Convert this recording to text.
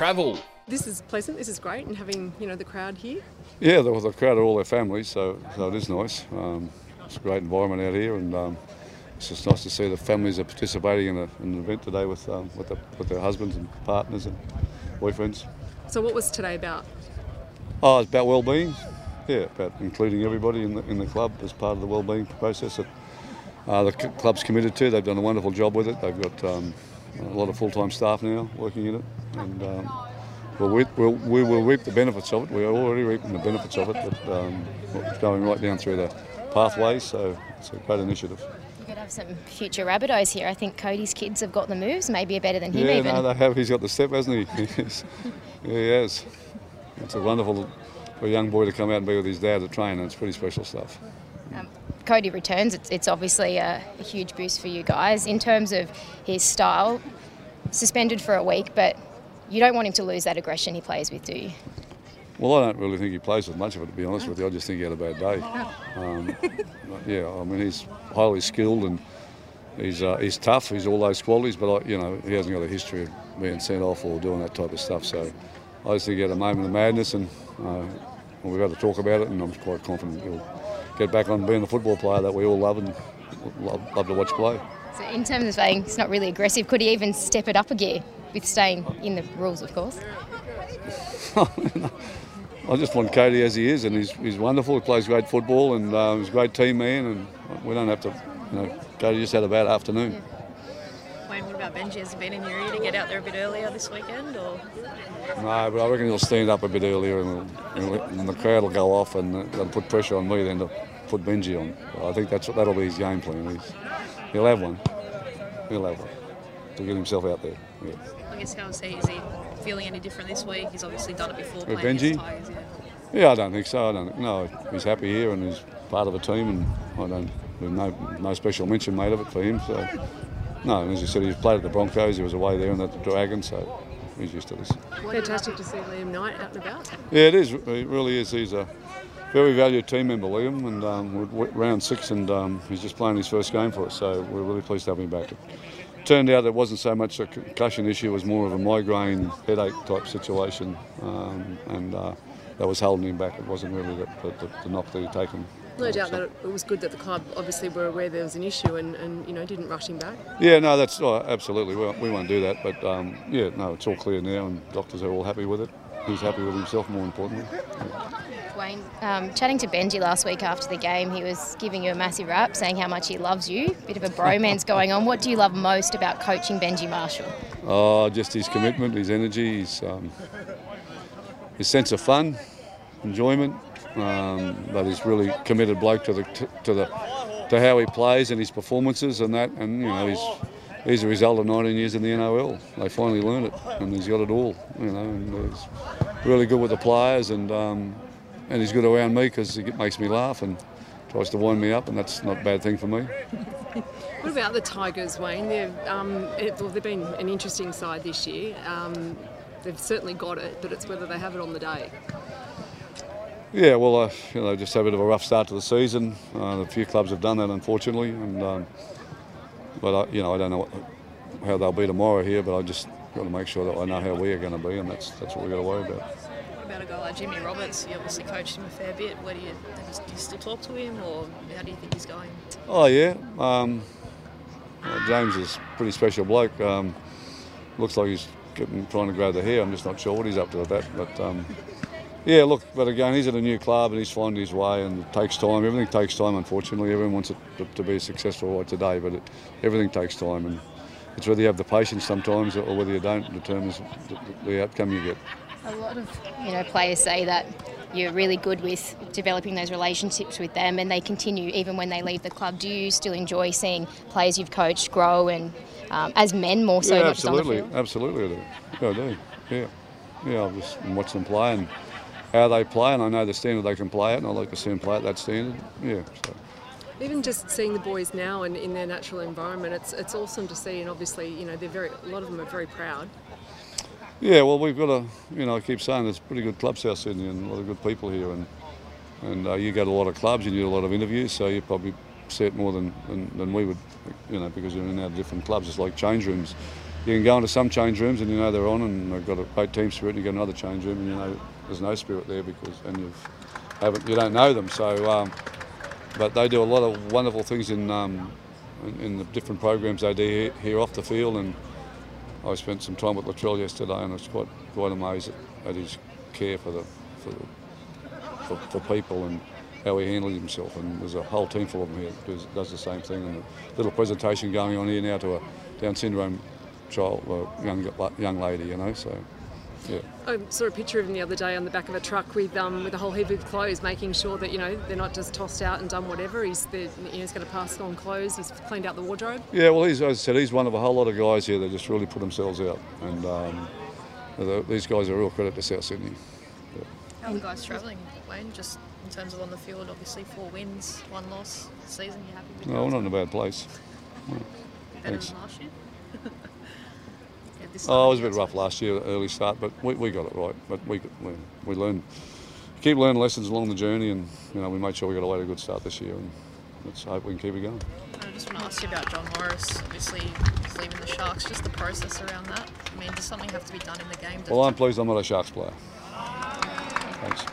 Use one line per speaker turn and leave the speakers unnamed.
travel.
This is pleasant. This is great, and having you know the crowd here.
Yeah, there was a crowd of all their families, so so it is nice. Um, it's a great environment out here, and um, it's just nice to see the families are participating in, a, in an event today with um, with, the, with their husbands and partners and boyfriends.
So, what was today about?
Oh, it's about well-being. Yeah, about including everybody in the in the club as part of the well-being process that uh, the c- club's committed to. They've done a wonderful job with it. They've got um, a lot of full-time staff now working in it, and um, we'll, we, we'll, we will reap the benefits of it. We're already reaping the benefits of it, but um, going right down through the pathways. So it's a great initiative.
You could have some future Rabbitohs here. I think Cody's kids have got the moves. Maybe are better than him
yeah,
even.
no, they have. He's got the step, hasn't he? Yeah, he has. It's a wonderful for a young boy to come out and be with his dad at train, and it's pretty special stuff.
Cody returns. It's, it's obviously a, a huge boost for you guys in terms of his style. Suspended for a week, but you don't want him to lose that aggression he plays with, do you?
Well, I don't really think he plays with much of it, to be honest with you. I just think he had a bad day. Um, but yeah, I mean, he's highly skilled and he's uh, he's tough. He's all those qualities, but I, you know, he hasn't got a history of being sent off or doing that type of stuff. So I just think he had a moment of madness, and uh, we've had to talk about it, and I'm quite confident he'll get back on being the football player that we all love and love, love to watch play.
So in terms of saying it's not really aggressive, could he even step it up a gear with staying in the rules, of course?
I just want Cody as he is, and he's, he's wonderful. He plays great football, and uh, he's a great team man. And we don't have to, you know, Cody just had a bad afternoon.
Wayne, what about Benji? Has he been in your ear to get out there a bit earlier this weekend? Or
No, but I reckon he'll stand up a bit earlier, and, and the crowd will go off, and they'll put pressure on me then to put Benji on. I think that's that'll be his game plan. He's, he'll have one. He'll have one to get himself out there. Yeah.
I guess how is he? Is he feeling any different this week? He's obviously done it before
With Benji?
against Yeah.
Yeah, I don't think so. I don't. No, he's happy here and he's part of a team, and I don't. There's no no special mention made of it for him. So no, and as you said, he's played at the Broncos. He was away there and at the Dragons, so he's used to this.
Fantastic to see Liam Knight out and about.
Yeah, it is. It really is. He's a very valued team member, Liam, and um, we're round six, and um, he's just playing his first game for us. So we're really pleased to have him back. Turned out it wasn't so much a concussion issue; it was more of a migraine, headache type situation, um, and uh, that was holding him back. It wasn't really the, the, the, knock that he'd taken.
No doubt that it, was good that the club obviously were aware there was an issue and, and you know didn't rush him back.
Yeah, no, that's oh, absolutely. We won't, we won't do that, but um, yeah, no, it's all clear now, and doctors are all happy with it. He's happy with himself, more importantly.
Wayne, um, chatting to Benji last week after the game, he was giving you a massive rap, saying how much he loves you. Bit of a bromance going on. What do you love most about coaching Benji Marshall?
Oh, just his commitment, his energy, his, um, his sense of fun, enjoyment. Um, but he's really committed bloke to the to the to how he plays and his performances and that. And you know, he's he's a result of 19 years in the NRL. They finally learned it, and he's got it all. You know, and he's really good with the players, and um, and he's good around me because he makes me laugh and tries to wind me up, and that's not a bad thing for me.
What about the Tigers, Wayne? They've, um, it, well, they've been an interesting side this year. Um, they've certainly got it, but it's whether they have it on the day.
Yeah, well, uh, you know, just had a bit of a rough start to the season. Uh, a few clubs have done that, unfortunately, and um, but I, you know, I don't know what, how they'll be tomorrow here, but I just got to make sure that I know how we are going to be, and that's that's what we've got to worry about.
About a guy like Jimmy Roberts? You obviously coached him a fair bit. Where do you, do you still talk to him, or how do you think he's going?
Oh yeah, um, well, James is a pretty special bloke. Um, looks like he's getting, trying to grow the hair. I'm just not sure what he's up to with that, but. Um, yeah, look, but again, he's at a new club and he's finding his way, and it takes time. Everything takes time, unfortunately. Everyone wants it to, to be successful right today, but it, everything takes time, and it's whether you have the patience sometimes or whether you don't determines the, the outcome you get.
A lot of you know players say that you're really good with developing those relationships with them, and they continue even when they leave the club. Do you still enjoy seeing players you've coached grow and um, as men more so,
yeah,
not on the
absolutely,
field?
absolutely, I do. Yeah, I do. Yeah, yeah. I've just watched them play and how they play, and I know the standard they can play at, and I like to see them play at that standard. Yeah. So.
Even just seeing the boys now and in their natural environment, it's it's awesome to see. And obviously, you know, they're very a lot of them are very proud.
Yeah, well, we've got a, you know, I keep saying there's a pretty good club South Sydney and a lot of good people here, and and uh, you go to a lot of clubs, you do a lot of interviews, so you probably see it more than, than, than we would, you know, because you're in our different clubs. It's like change rooms. you can go into some change rooms and you know they're on and they've got a great team spirit. And you go another change room and you know there's no spirit there because and you've haven't you don't know them. So, um, but they do a lot of wonderful things in um, in, in the different programs they do here, here off the field. And I spent some time with Latrell yesterday and I was quite quite amazed at, his care for the for, the, for, for people and how he handled himself. And there's a whole team full of them here does, does the same thing. And a little presentation going on here now to a Down syndrome child, a young young lady, you know. So, yeah.
I saw a picture of him the other day on the back of a truck with um, with a whole heap of clothes, making sure that you know they're not just tossed out and done whatever. He's the, you know, he's going to pass on clothes. He's cleaned out the wardrobe.
Yeah, well, he's, as I said, he's one of a whole lot of guys here that just really put themselves out, and um, the- these guys are a real credit to South Sydney.
How are the guys travelling, Wayne? Just in terms of on the field, obviously four wins, one loss season. You happy with
No, we're not in a bad place.
Better
thanks.
than last year. yeah, this
Oh, it was a bit rough last year, early start, but we, we got it right. But we we, we learned, keep learning lessons along the journey, and you know we made sure we got away to a good start this year, and let's hope we can keep it going.
I just want to ask you about John Morris. Obviously, he's leaving the Sharks. Just the process around that. I mean, does something have to be done in the game?
Well, I'm pleased I'm not a Sharks player. Thanks.